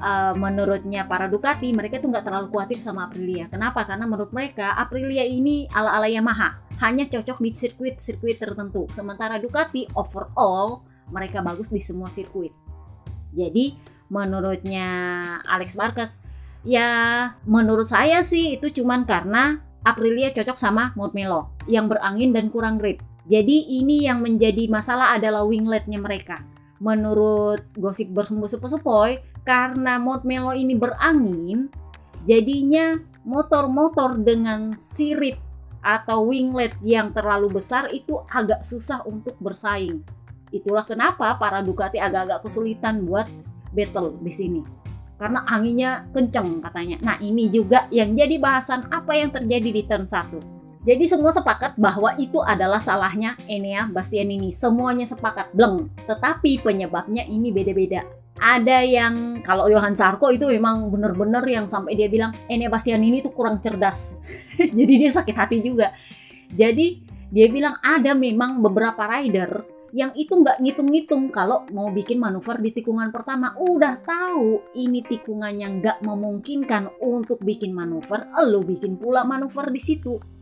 uh, menurutnya para Ducati mereka tuh nggak terlalu khawatir sama Aprilia. Kenapa? Karena menurut mereka Aprilia ini ala-ala Yamaha hanya cocok di sirkuit-sirkuit tertentu. Sementara Ducati overall mereka bagus di semua sirkuit. Jadi menurutnya Alex Marquez ya menurut saya sih itu cuman karena Aprilia cocok sama Montmelo yang berangin dan kurang grip. Jadi ini yang menjadi masalah adalah wingletnya mereka. Menurut gosip bersumbu-sepoi, karena Montmelo ini berangin, jadinya motor-motor dengan sirip atau winglet yang terlalu besar itu agak susah untuk bersaing. Itulah kenapa para Ducati agak-agak kesulitan buat battle di sini. Karena anginnya kenceng katanya. Nah ini juga yang jadi bahasan apa yang terjadi di turn 1. Jadi semua sepakat bahwa itu adalah salahnya. Enea Bastianini. Semuanya sepakat, bleng. Tetapi penyebabnya ini beda-beda. Ada yang kalau Johan Sarko itu memang bener-bener yang sampai dia bilang Ene Bastian ini tuh kurang cerdas. Jadi dia sakit hati juga. Jadi dia bilang ada memang beberapa rider yang itu nggak ngitung-ngitung kalau mau bikin manuver di tikungan pertama. Udah tahu ini tikungannya nggak memungkinkan untuk bikin manuver lo bikin pula manuver di situ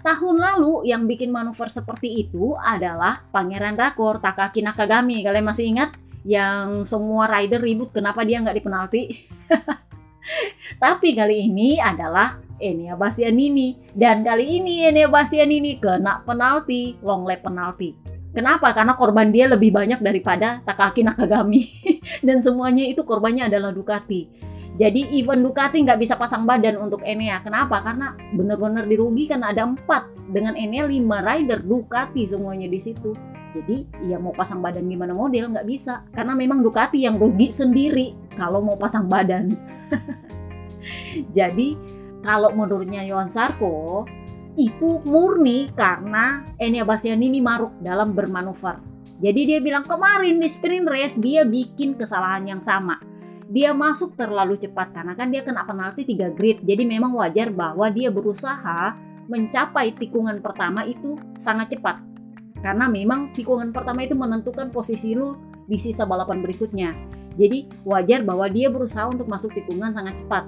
tahun lalu yang bikin manuver seperti itu adalah Pangeran Rakor Takaki Nakagami kalian masih ingat yang semua rider ribut kenapa dia nggak dipenalti. Tapi kali ini adalah Enea Bastianini dan kali ini Enea Bastianini kena penalti, long lap penalti. Kenapa? Karena korban dia lebih banyak daripada Takaki Nakagami dan semuanya itu korbannya adalah Ducati. Jadi event Ducati nggak bisa pasang badan untuk Enea. Kenapa? Karena benar-benar dirugikan ada empat dengan Enea lima rider Ducati semuanya di situ jadi ya mau pasang badan gimana model nggak bisa karena memang Ducati yang rugi sendiri kalau mau pasang badan jadi kalau menurutnya Yohan Sarko itu murni karena Enya Bastianini maruk dalam bermanuver. Jadi dia bilang kemarin di sprint race dia bikin kesalahan yang sama. Dia masuk terlalu cepat karena kan dia kena penalti 3 grid. Jadi memang wajar bahwa dia berusaha mencapai tikungan pertama itu sangat cepat. Karena memang tikungan pertama itu menentukan posisi lu di sisa balapan berikutnya. Jadi wajar bahwa dia berusaha untuk masuk tikungan sangat cepat.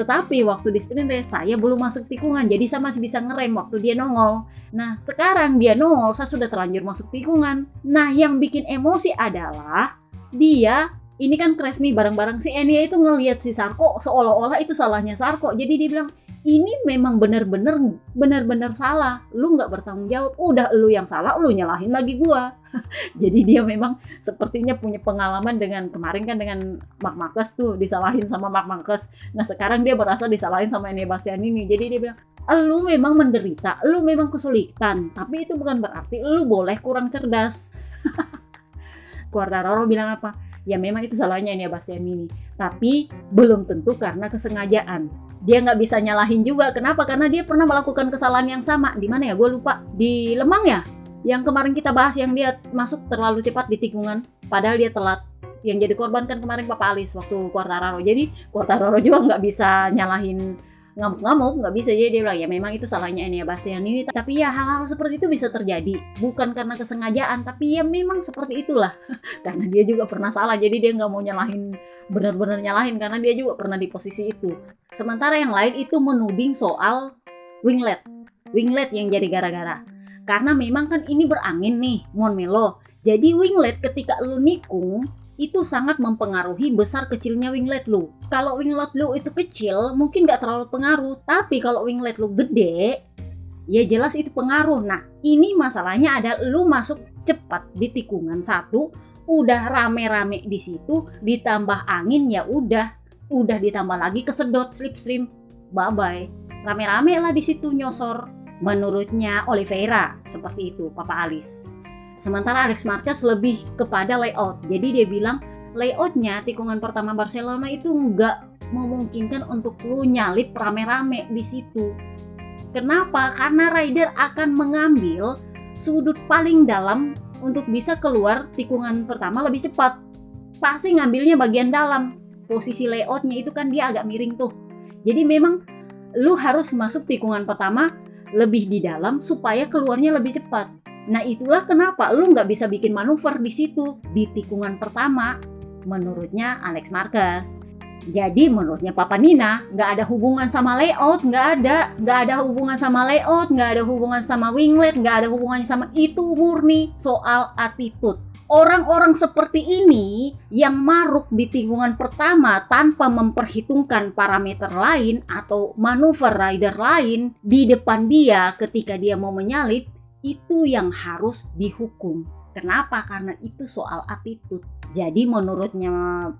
Tetapi waktu di sprint race saya belum masuk tikungan, jadi saya masih bisa ngerem waktu dia nongol. Nah, sekarang dia nongol, saya sudah terlanjur masuk tikungan. Nah, yang bikin emosi adalah dia ini kan crash nih bareng-bareng si Enya itu ngelihat si Sarko seolah-olah itu salahnya Sarko. Jadi dia bilang, ini memang benar-benar benar-benar salah. Lu nggak bertanggung jawab. Udah lu yang salah, lu nyalahin lagi gua. Jadi dia memang sepertinya punya pengalaman dengan kemarin kan dengan Mark Marcus tuh disalahin sama Mark Marcus. Nah sekarang dia berasa disalahin sama Enya Bastian ini. Jadi dia bilang, lu memang menderita, lu memang kesulitan, tapi itu bukan berarti lu boleh kurang cerdas. Quartararo bilang apa? Ya memang itu salahnya ini Bastian ini, tapi belum tentu karena kesengajaan. Dia nggak bisa nyalahin juga. Kenapa? Karena dia pernah melakukan kesalahan yang sama. Di mana ya? Gue lupa. Di Lemang ya? Yang kemarin kita bahas yang dia masuk terlalu cepat di tikungan, padahal dia telat. Yang jadi korban kan kemarin Papa Alis waktu Quartararo. Jadi Quartararo juga nggak bisa nyalahin ngamuk-ngamuk nggak bisa. Jadi dia bilang ya memang itu salahnya Enya Bastian ini. Tapi ya hal-hal seperti itu bisa terjadi. Bukan karena kesengajaan tapi ya memang seperti itulah. Karena dia juga pernah salah jadi dia nggak mau nyalahin benar-benar nyalahin karena dia juga pernah di posisi itu. Sementara yang lain itu menuding soal winglet. Winglet yang jadi gara-gara. Karena memang kan ini berangin nih Monmelo jadi winglet ketika lu nikung itu sangat mempengaruhi besar kecilnya winglet lu. Kalau winglet lu itu kecil, mungkin nggak terlalu pengaruh. Tapi kalau winglet lu gede, ya jelas itu pengaruh. Nah, ini masalahnya ada lu masuk cepat di tikungan satu, udah rame-rame di situ, ditambah angin ya udah, udah ditambah lagi kesedot slipstream, bye bye. Rame-rame lah di situ nyosor. Menurutnya Oliveira seperti itu, Papa Alice. Sementara Alex Marquez lebih kepada layout. Jadi dia bilang layoutnya tikungan pertama Barcelona itu nggak memungkinkan untuk lu nyalip rame-rame di situ. Kenapa? Karena rider akan mengambil sudut paling dalam untuk bisa keluar tikungan pertama lebih cepat. Pasti ngambilnya bagian dalam. Posisi layoutnya itu kan dia agak miring tuh. Jadi memang lu harus masuk tikungan pertama lebih di dalam supaya keluarnya lebih cepat. Nah itulah kenapa lu nggak bisa bikin manuver di situ di tikungan pertama, menurutnya Alex Marquez. Jadi menurutnya Papa Nina nggak ada hubungan sama layout, nggak ada, nggak ada hubungan sama layout, nggak ada hubungan sama winglet, nggak ada hubungannya sama itu murni soal attitude. Orang-orang seperti ini yang maruk di tikungan pertama tanpa memperhitungkan parameter lain atau manuver rider lain di depan dia ketika dia mau menyalip itu yang harus dihukum. Kenapa? Karena itu soal attitude. Jadi menurutnya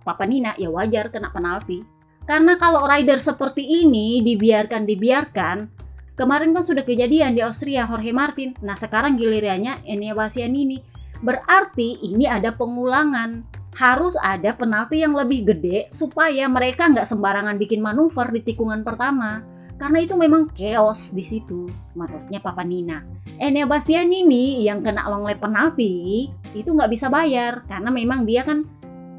Papa Nina ya wajar kena penalti. Karena kalau rider seperti ini dibiarkan dibiarkan, kemarin kan sudah kejadian di Austria Jorge Martin. Nah sekarang gilirannya Enya ini. Berarti ini ada pengulangan. Harus ada penalti yang lebih gede supaya mereka nggak sembarangan bikin manuver di tikungan pertama karena itu memang chaos di situ menurutnya Papa Nina. Enya Bastian ini yang kena long lap penalti itu nggak bisa bayar karena memang dia kan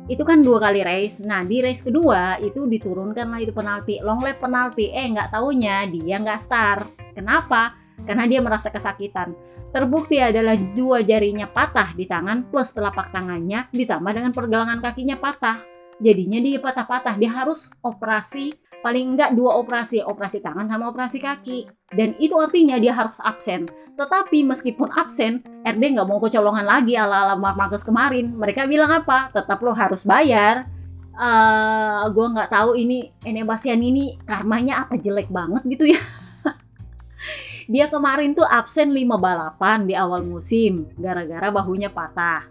itu kan dua kali race. Nah di race kedua itu diturunkan lah itu penalti long lap penalti. Eh nggak taunya dia nggak start. Kenapa? Karena dia merasa kesakitan. Terbukti adalah dua jarinya patah di tangan plus telapak tangannya ditambah dengan pergelangan kakinya patah. Jadinya dia patah-patah. Dia harus operasi paling enggak dua operasi, operasi tangan sama operasi kaki. Dan itu artinya dia harus absen. Tetapi meskipun absen, RD nggak mau kecolongan lagi ala-ala Marcus kemarin. Mereka bilang apa? Tetap lo harus bayar. Uh, gue nggak tahu ini Ene Bastian ini karmanya apa jelek banget gitu ya. dia kemarin tuh absen 5 balapan di awal musim gara-gara bahunya patah.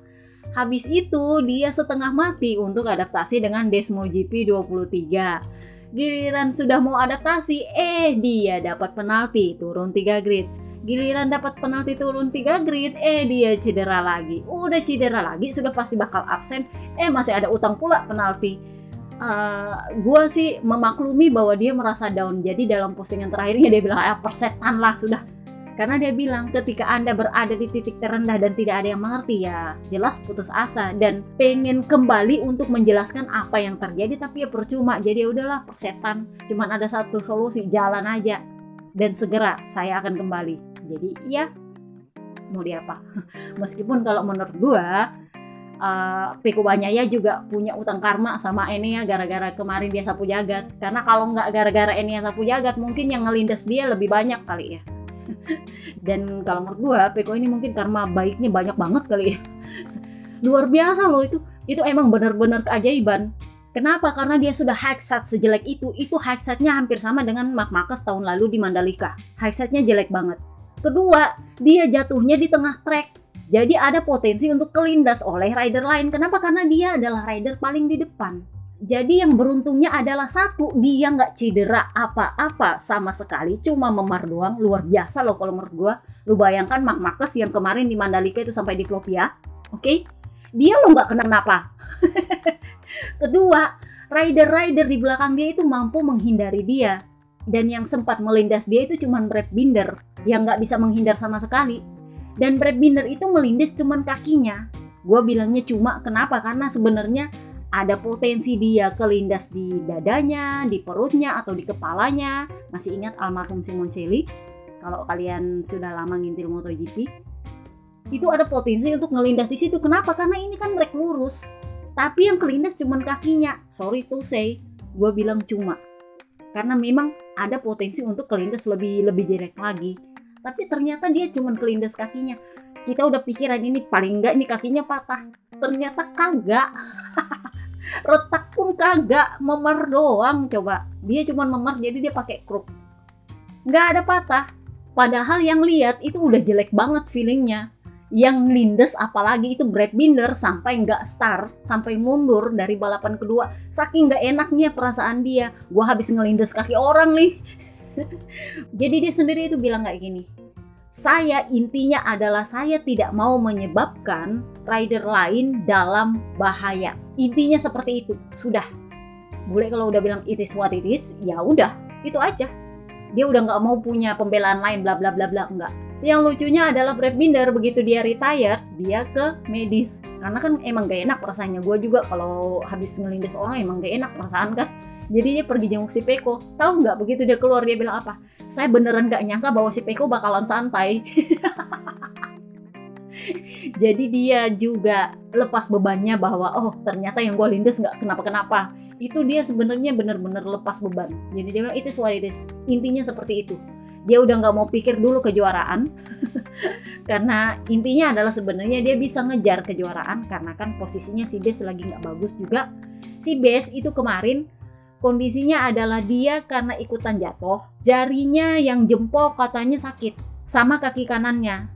Habis itu dia setengah mati untuk adaptasi dengan Desmo GP 23 Giliran sudah mau adaptasi, eh dia dapat penalti turun 3 grid. Giliran dapat penalti turun 3 grid, eh dia cedera lagi. Udah cedera lagi, sudah pasti bakal absen. Eh masih ada utang pula penalti. uh, gue sih memaklumi bahwa dia merasa down jadi dalam postingan terakhirnya dia bilang ah persetan lah sudah karena dia bilang ketika anda berada di titik terendah dan tidak ada yang mengerti ya jelas putus asa dan pengen kembali untuk menjelaskan apa yang terjadi tapi ya percuma. Jadi ya udahlah persetan. Cuman ada satu solusi jalan aja. Dan segera saya akan kembali. Jadi ya mau diapa meskipun kalau menurut gua uh, Peko Banyaya juga punya utang karma sama Enia gara-gara kemarin dia sapu jagat. Karena kalau nggak gara-gara Enia sapu jagat mungkin yang ngelindas dia lebih banyak kali ya dan kalau menurut gua Peko ini mungkin karma baiknya banyak banget kali ya luar biasa loh itu itu emang benar-benar keajaiban Kenapa? Karena dia sudah headset sejelek itu. Itu headsetnya hampir sama dengan Mark Marcus tahun lalu di Mandalika. Headsetnya jelek banget. Kedua, dia jatuhnya di tengah trek. Jadi ada potensi untuk kelindas oleh rider lain. Kenapa? Karena dia adalah rider paling di depan. Jadi yang beruntungnya adalah satu, dia nggak cedera apa-apa sama sekali, cuma memar doang, luar biasa loh kalau menurut gua. Lu bayangkan Mark Marcus yang kemarin di Mandalika itu sampai diplopia, oke? Okay? Dia lo nggak kena kenapa. Kedua, rider-rider di belakang dia itu mampu menghindari dia. Dan yang sempat melindas dia itu cuma Brad Binder yang nggak bisa menghindar sama sekali. Dan Brad Binder itu melindas cuma kakinya. Gue bilangnya cuma kenapa? Karena sebenarnya ada potensi dia kelindas di dadanya, di perutnya, atau di kepalanya. Masih ingat almarhum Simoncelli? Kalau kalian sudah lama ngintil MotoGP, itu ada potensi untuk ngelindas di situ. Kenapa? Karena ini kan rek lurus tapi yang kelindas cuma kakinya sorry to say gue bilang cuma karena memang ada potensi untuk kelindas lebih lebih jelek lagi tapi ternyata dia cuma kelindas kakinya kita udah pikiran ini paling enggak ini kakinya patah ternyata kagak retak pun kagak memar doang coba. Dia cuma memar jadi dia pakai kruk nggak ada patah. Padahal yang lihat itu udah jelek banget feelingnya. Yang lindes apalagi itu Brad Binder sampai nggak start sampai mundur dari balapan kedua. Saking nggak enaknya perasaan dia. Gue habis ngelindes kaki orang nih. Jadi dia sendiri itu bilang kayak gini saya intinya adalah saya tidak mau menyebabkan rider lain dalam bahaya. Intinya seperti itu. Sudah. Boleh kalau udah bilang it is what it is ya udah. Itu aja. Dia udah nggak mau punya pembelaan lain bla bla bla bla. Enggak yang lucunya adalah Brad Binder begitu dia retired dia ke medis. Karena kan emang gak enak perasaannya. Gue juga kalau habis ngelindas orang emang gak enak perasaan kan jadi dia pergi jenguk si Peko. Tahu nggak begitu dia keluar dia bilang apa? Saya beneran gak nyangka bahwa si Peko bakalan santai. Jadi dia juga lepas bebannya bahwa oh ternyata yang gue lindas nggak kenapa-kenapa. Itu dia sebenarnya bener-bener lepas beban. Jadi dia bilang itu what it intinya seperti itu. Dia udah nggak mau pikir dulu kejuaraan. Karena intinya adalah sebenarnya dia bisa ngejar kejuaraan karena kan posisinya si Bes lagi nggak bagus juga. Si Bes itu kemarin kondisinya adalah dia karena ikutan jatuh jarinya yang jempol katanya sakit sama kaki kanannya.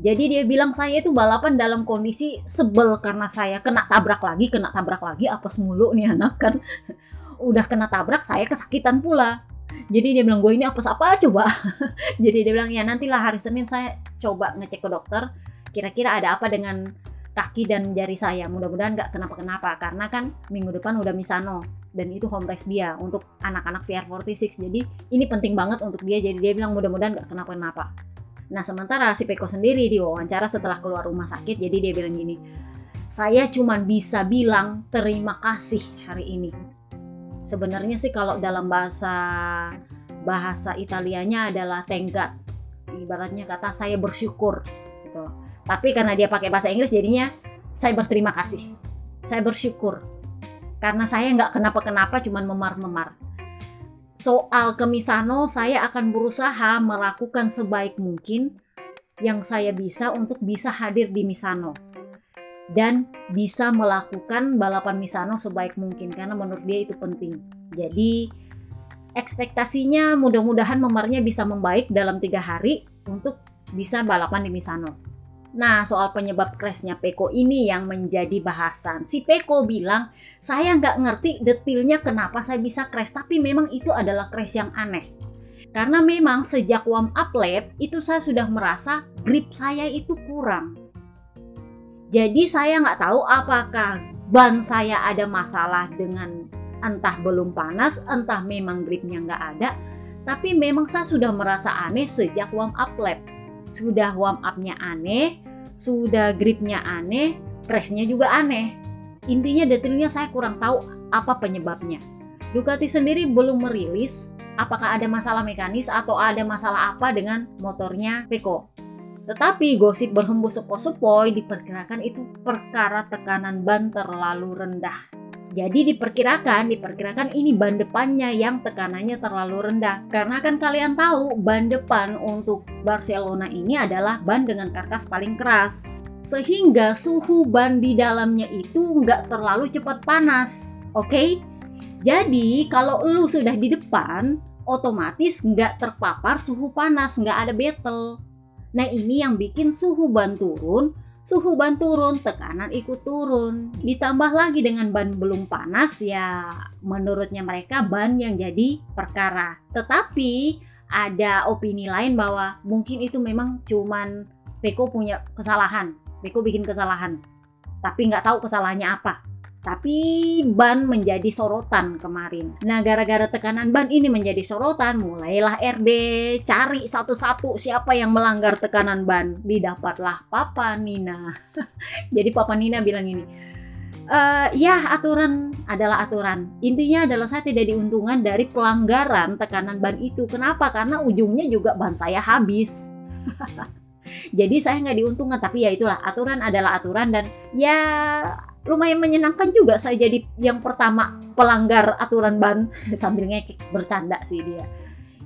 Jadi dia bilang saya itu balapan dalam kondisi sebel karena saya kena tabrak lagi, kena tabrak lagi, apa mulu nih anak kan. Udah kena tabrak, saya kesakitan pula. Jadi dia bilang gue ini apa apa coba? Jadi dia bilang ya nantilah hari Senin saya coba ngecek ke dokter kira-kira ada apa dengan kaki dan jari saya. Mudah-mudahan nggak kenapa-kenapa karena kan minggu depan udah Misano dan itu home race dia untuk anak-anak VR46 jadi ini penting banget untuk dia. Jadi dia bilang mudah-mudahan nggak kenapa-kenapa nah sementara si Peko sendiri diwawancara setelah keluar rumah sakit. Jadi dia bilang gini saya cuma bisa bilang terima kasih hari ini. Sebenarnya sih kalau dalam bahasa bahasa Italianya adalah tenggat ibaratnya kata saya bersyukur gitu. Tapi karena dia pakai bahasa Inggris jadinya saya berterima kasih. Saya bersyukur karena saya nggak kenapa-kenapa cuman memar-memar soal ke Misano saya akan berusaha melakukan sebaik mungkin yang saya bisa untuk bisa hadir di Misano dan bisa melakukan balapan Misano sebaik mungkin karena menurut dia itu penting. Jadi ekspektasinya mudah-mudahan memarnya bisa membaik dalam tiga hari untuk bisa balapan di Misano. Nah, soal penyebab crashnya Peko ini yang menjadi bahasan. Si Peko bilang, saya nggak ngerti detailnya kenapa saya bisa crash, tapi memang itu adalah crash yang aneh. Karena memang sejak warm up lap, itu saya sudah merasa grip saya itu kurang jadi saya nggak tahu apakah ban saya ada masalah dengan entah belum panas, entah memang gripnya nggak ada, tapi memang saya sudah merasa aneh sejak warm up lap. Sudah warm upnya aneh, sudah gripnya aneh, crashnya juga aneh. Intinya detailnya saya kurang tahu apa penyebabnya. Ducati sendiri belum merilis apakah ada masalah mekanis atau ada masalah apa dengan motornya Peko. Tetapi gosip berhembus sepoi-sepoi diperkirakan itu perkara tekanan ban terlalu rendah. Jadi diperkirakan, diperkirakan ini ban depannya yang tekanannya terlalu rendah. Karena kan kalian tahu ban depan untuk Barcelona ini adalah ban dengan karkas paling keras. Sehingga suhu ban di dalamnya itu nggak terlalu cepat panas. Oke? Okay? Jadi kalau lu sudah di depan, otomatis nggak terpapar suhu panas, nggak ada battle. Nah ini yang bikin suhu ban turun, suhu ban turun, tekanan ikut turun. Ditambah lagi dengan ban belum panas ya menurutnya mereka ban yang jadi perkara. Tetapi ada opini lain bahwa mungkin itu memang cuman Peko punya kesalahan. Peko bikin kesalahan. Tapi nggak tahu kesalahannya apa. Tapi ban menjadi sorotan kemarin. Nah, gara-gara tekanan ban ini menjadi sorotan, mulailah RD cari satu-satu siapa yang melanggar tekanan ban. Didapatlah Papa Nina. Jadi Papa Nina bilang ini, e, ya aturan adalah aturan. Intinya adalah saya tidak diuntungkan dari pelanggaran tekanan ban itu. Kenapa? Karena ujungnya juga ban saya habis. Jadi saya nggak diuntungkan, tapi ya itulah aturan adalah aturan dan ya lumayan menyenangkan juga saya jadi yang pertama pelanggar aturan ban sambil ngekek bercanda sih dia.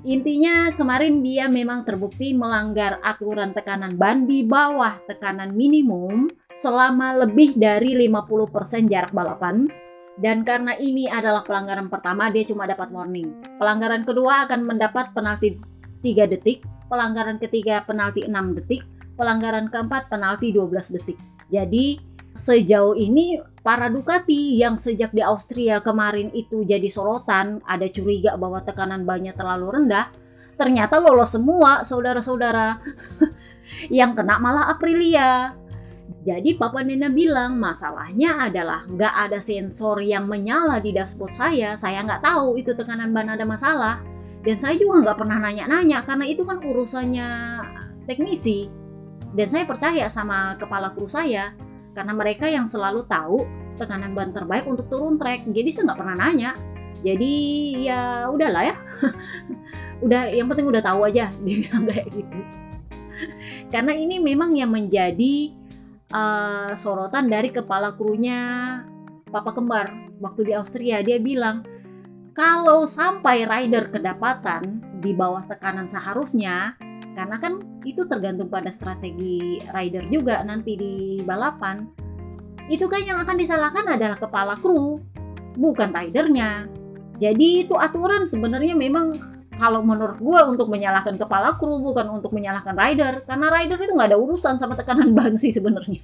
Intinya kemarin dia memang terbukti melanggar aturan tekanan ban di bawah tekanan minimum selama lebih dari 50% jarak balapan. Dan karena ini adalah pelanggaran pertama, dia cuma dapat warning. Pelanggaran kedua akan mendapat penalti 3 detik, pelanggaran ketiga penalti 6 detik, pelanggaran keempat penalti 12 detik. Jadi sejauh ini para Ducati yang sejak di Austria kemarin itu jadi sorotan, ada curiga bahwa tekanan banyak terlalu rendah, ternyata lolos semua saudara-saudara. yang kena malah Aprilia. Jadi Papa Nena bilang masalahnya adalah nggak ada sensor yang menyala di dashboard saya. Saya nggak tahu itu tekanan ban ada masalah. Dan saya juga nggak pernah nanya-nanya karena itu kan urusannya teknisi. Dan saya percaya sama kepala kru saya karena mereka yang selalu tahu tekanan ban terbaik untuk turun trek jadi saya nggak pernah nanya. Jadi ya udahlah ya. Udah yang penting udah tahu aja. Dia bilang kayak gitu. Karena ini memang yang menjadi uh, sorotan dari kepala krunya Papa Kembar waktu di Austria. Dia bilang kalau sampai rider kedapatan di bawah tekanan seharusnya karena kan itu tergantung pada strategi rider juga nanti di balapan. Itu kan yang akan disalahkan adalah kepala kru bukan ridernya. Jadi itu aturan sebenarnya memang kalau menurut gue untuk menyalahkan kepala kru bukan untuk menyalahkan rider. Karena rider itu nggak ada urusan sama tekanan ban sih sebenarnya.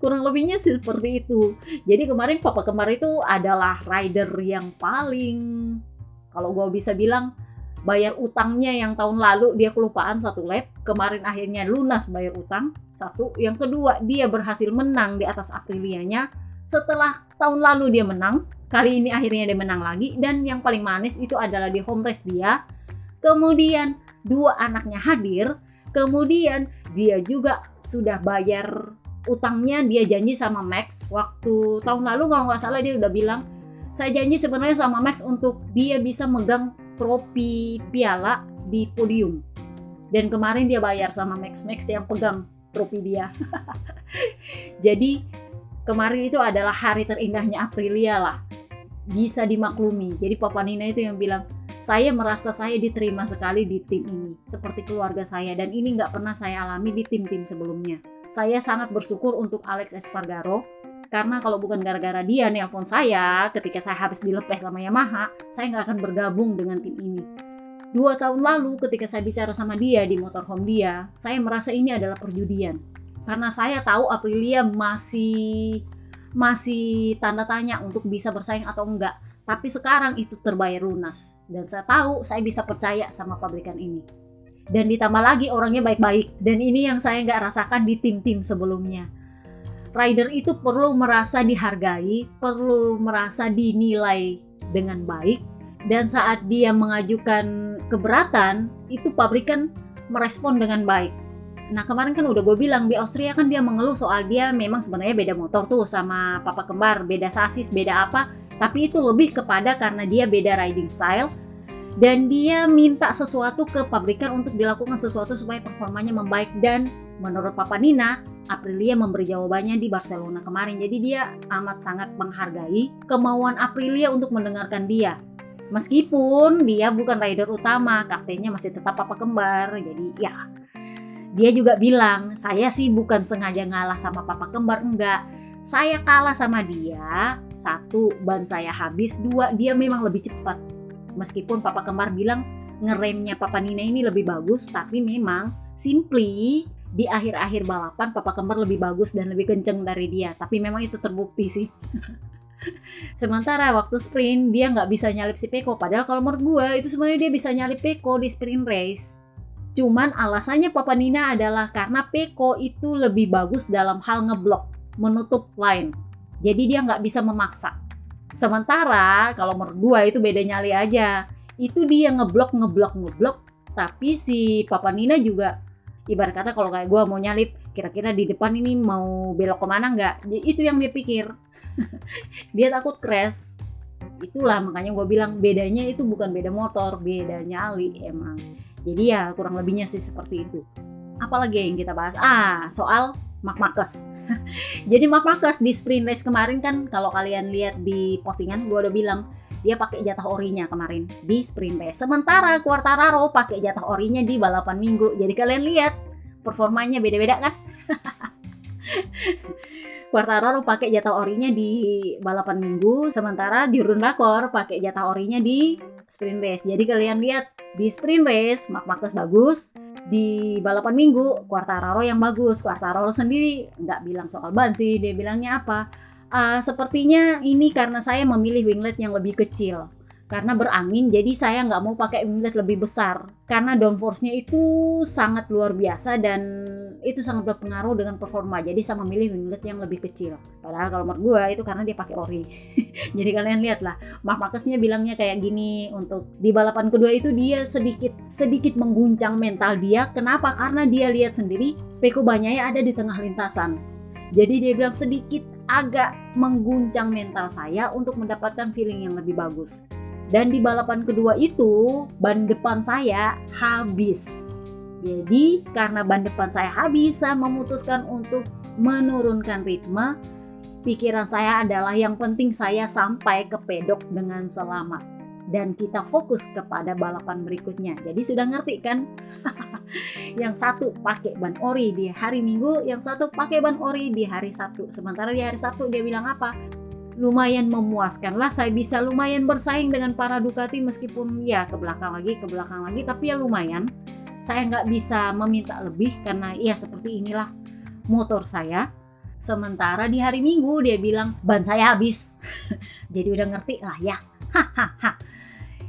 Kurang lebihnya sih seperti itu. Jadi kemarin papa kemarin itu adalah rider yang paling kalau gue bisa bilang bayar utangnya yang tahun lalu dia kelupaan satu lap kemarin akhirnya lunas bayar utang satu. Yang kedua dia berhasil menang di atas Aprilianya. Setelah tahun lalu dia menang kali ini akhirnya dia menang lagi dan yang paling manis itu adalah di home race dia. Kemudian dua anaknya hadir kemudian dia juga sudah bayar utangnya dia janji sama Max. Waktu tahun lalu kalau nggak salah dia udah bilang saya janji sebenarnya sama Max untuk dia bisa megang trofi piala di podium. Dan kemarin dia bayar sama Max Max yang pegang trofi dia. Jadi kemarin itu adalah hari terindahnya Aprilia lah. Bisa dimaklumi. Jadi Papa Nina itu yang bilang, saya merasa saya diterima sekali di tim ini, seperti keluarga saya. Dan ini nggak pernah saya alami di tim-tim sebelumnya. Saya sangat bersyukur untuk Alex Espargaro, karena kalau bukan gara-gara dia nelpon saya ketika saya habis dilepeh sama Yamaha, saya nggak akan bergabung dengan tim ini. Dua tahun lalu ketika saya bicara sama dia di motorhome dia, saya merasa ini adalah perjudian. Karena saya tahu Aprilia masih masih tanda tanya untuk bisa bersaing atau enggak. Tapi sekarang itu terbayar lunas. Dan saya tahu saya bisa percaya sama pabrikan ini. Dan ditambah lagi orangnya baik-baik. Dan ini yang saya nggak rasakan di tim-tim sebelumnya rider itu perlu merasa dihargai, perlu merasa dinilai dengan baik, dan saat dia mengajukan keberatan, itu pabrikan merespon dengan baik. Nah kemarin kan udah gue bilang di Austria kan dia mengeluh soal dia memang sebenarnya beda motor tuh sama papa kembar, beda sasis, beda apa. Tapi itu lebih kepada karena dia beda riding style dan dia minta sesuatu ke pabrikan untuk dilakukan sesuatu supaya performanya membaik dan menurut Papa Nina, Aprilia memberi jawabannya di Barcelona kemarin. Jadi dia amat sangat menghargai kemauan Aprilia untuk mendengarkan dia. Meskipun dia bukan rider utama, kaptennya masih tetap papa kembar. Jadi ya, dia juga bilang, saya sih bukan sengaja ngalah sama papa kembar, enggak. Saya kalah sama dia, satu, ban saya habis, dua, dia memang lebih cepat. Meskipun papa kembar bilang ngeremnya papa Nina ini lebih bagus, tapi memang simply di akhir-akhir balapan papa kembar lebih bagus dan lebih kenceng dari dia. Tapi memang itu terbukti sih. Sementara waktu sprint dia nggak bisa nyalip si Peko. Padahal kalau menurut gue itu sebenarnya dia bisa nyalip Peko di sprint race. Cuman alasannya Papa Nina adalah karena Peko itu lebih bagus dalam hal ngeblok, menutup line. Jadi dia nggak bisa memaksa. Sementara kalau menurut gue itu beda nyali aja. Itu dia ngeblok, ngeblok, ngeblok. Tapi si Papa Nina juga ibarat kata kalau kayak gue mau nyalip kira-kira di depan ini mau belok ke mana nggak? Itu yang dia pikir. Dia takut crash. Itulah makanya gue bilang bedanya itu bukan beda motor beda nyali emang. Jadi ya kurang lebihnya sih seperti itu. Apalagi yang kita bahas? Ah soal Mark Marcus jadi Mark Marcus di sprint race kemarin kan kalau kalian lihat di postingan gue udah bilang dia pakai jatah orinya kemarin di sprint race sementara Quartararo pakai jatah orinya di balapan minggu jadi kalian lihat performanya beda-beda kan Quartararo pakai jatah orinya di balapan minggu, sementara di Bakor pakai jatah orinya di sprint race. Jadi kalian lihat di sprint race Mark Marcus bagus, di balapan minggu Quartararo yang bagus. Quartararo sendiri nggak bilang soal ban sih, dia bilangnya apa? Uh, sepertinya ini karena saya memilih winglet yang lebih kecil. Karena berangin jadi saya nggak mau pakai winglet lebih besar. Karena downforce-nya itu sangat luar biasa dan itu sangat berpengaruh dengan performa. Jadi saya memilih winglet yang lebih kecil. Padahal kalau menurut gue itu karena dia pakai ori. Jadi kalian lihat lah Mark bilangnya kayak gini untuk di balapan kedua itu dia sedikit sedikit mengguncang mental dia. Kenapa? Karena dia lihat sendiri Peko Banyaya ada di tengah lintasan. Jadi dia bilang sedikit agak mengguncang mental saya untuk mendapatkan feeling yang lebih bagus dan di balapan kedua itu ban depan saya habis. Jadi karena ban depan saya habis, saya memutuskan untuk menurunkan ritme. Pikiran saya adalah yang penting saya sampai ke pedok dengan selamat. Dan kita fokus kepada balapan berikutnya. Jadi sudah ngerti kan? yang satu pakai ban ori di hari Minggu, yang satu pakai ban ori di hari Sabtu. Sementara di hari Sabtu dia bilang apa? lumayan memuaskan lah saya bisa lumayan bersaing dengan para Ducati meskipun ya ke belakang lagi ke belakang lagi tapi ya lumayan saya nggak bisa meminta lebih karena ya seperti inilah motor saya sementara di hari Minggu dia bilang ban saya habis jadi udah ngerti lah ya hahaha.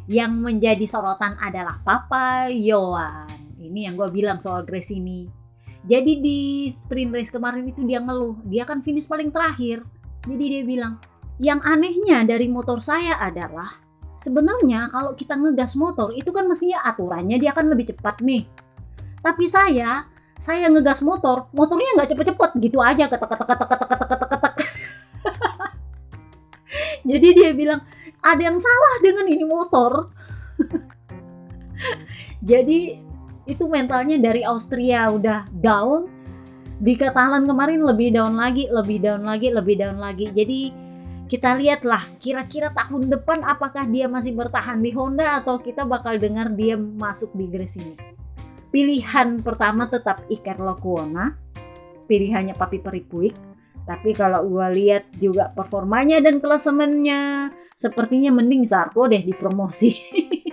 Yang menjadi sorotan adalah Papa Yohan. Ini yang gue bilang soal Grace ini. Jadi di sprint race kemarin itu dia ngeluh. Dia kan finish paling terakhir. Jadi dia bilang yang anehnya dari motor saya adalah sebenarnya kalau kita ngegas motor itu kan mestinya aturannya dia akan lebih cepat nih. Tapi saya, saya ngegas motor, motornya nggak cepet-cepet. Gitu aja ketek ketek ketek ketek ketek ketek. Jadi dia bilang ada yang salah dengan ini motor. Jadi itu mentalnya dari Austria udah down di Katalan kemarin lebih down lagi, lebih down lagi, lebih down lagi. Jadi kita lihatlah kira-kira tahun depan apakah dia masih bertahan di Honda atau kita bakal dengar dia masuk di Grace ini. Pilihan pertama tetap Iker Lokuona, pilihannya Papi Peripuik. Tapi kalau gue lihat juga performanya dan klasemennya, sepertinya mending Sarko deh dipromosi.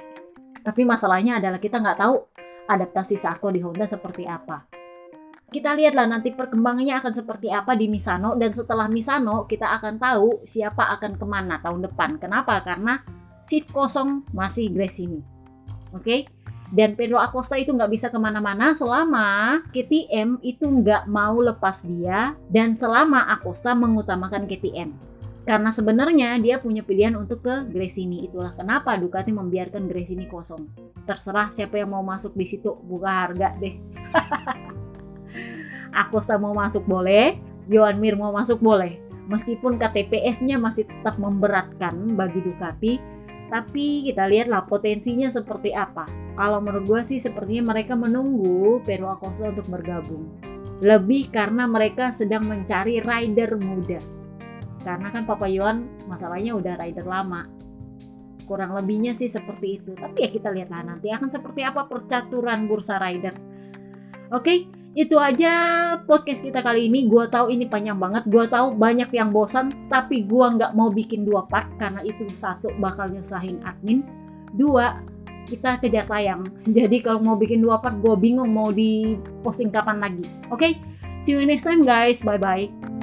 Tapi masalahnya adalah kita nggak tahu adaptasi Sarko di Honda seperti apa kita lihatlah nanti perkembangannya akan seperti apa di Misano dan setelah Misano kita akan tahu siapa akan ke mana tahun depan. Kenapa? Karena seat kosong masih Grace ini. Oke? Okay? dan Pedro Acosta itu nggak bisa ke mana-mana selama KTM itu nggak mau lepas dia dan selama Acosta mengutamakan KTM karena sebenarnya dia punya pilihan untuk ke Gresini itulah kenapa Ducati membiarkan Gresini kosong terserah siapa yang mau masuk di situ buka harga deh Acosta mau masuk boleh Johan Mir mau masuk boleh meskipun KTPS-nya masih tetap memberatkan bagi Ducati, tapi kita lihatlah potensinya seperti apa. Kalau menurut gue sih sepertinya mereka menunggu Pedro Acosta untuk bergabung. Lebih karena mereka sedang mencari rider muda. Karena kan Papa Yohan masalahnya udah rider lama. Kurang lebihnya sih seperti itu. Tapi ya kita lihatlah nanti akan seperti apa percaturan bursa rider. Oke, okay? itu aja podcast kita kali ini. Gua tahu ini panjang banget. Gua tahu banyak yang bosan, tapi gua nggak mau bikin dua part karena itu satu bakal nyusahin admin. Dua, kita kejar tayang. Jadi kalau mau bikin dua part, gue bingung mau di posting kapan lagi. Oke, okay? see you next time guys. Bye bye.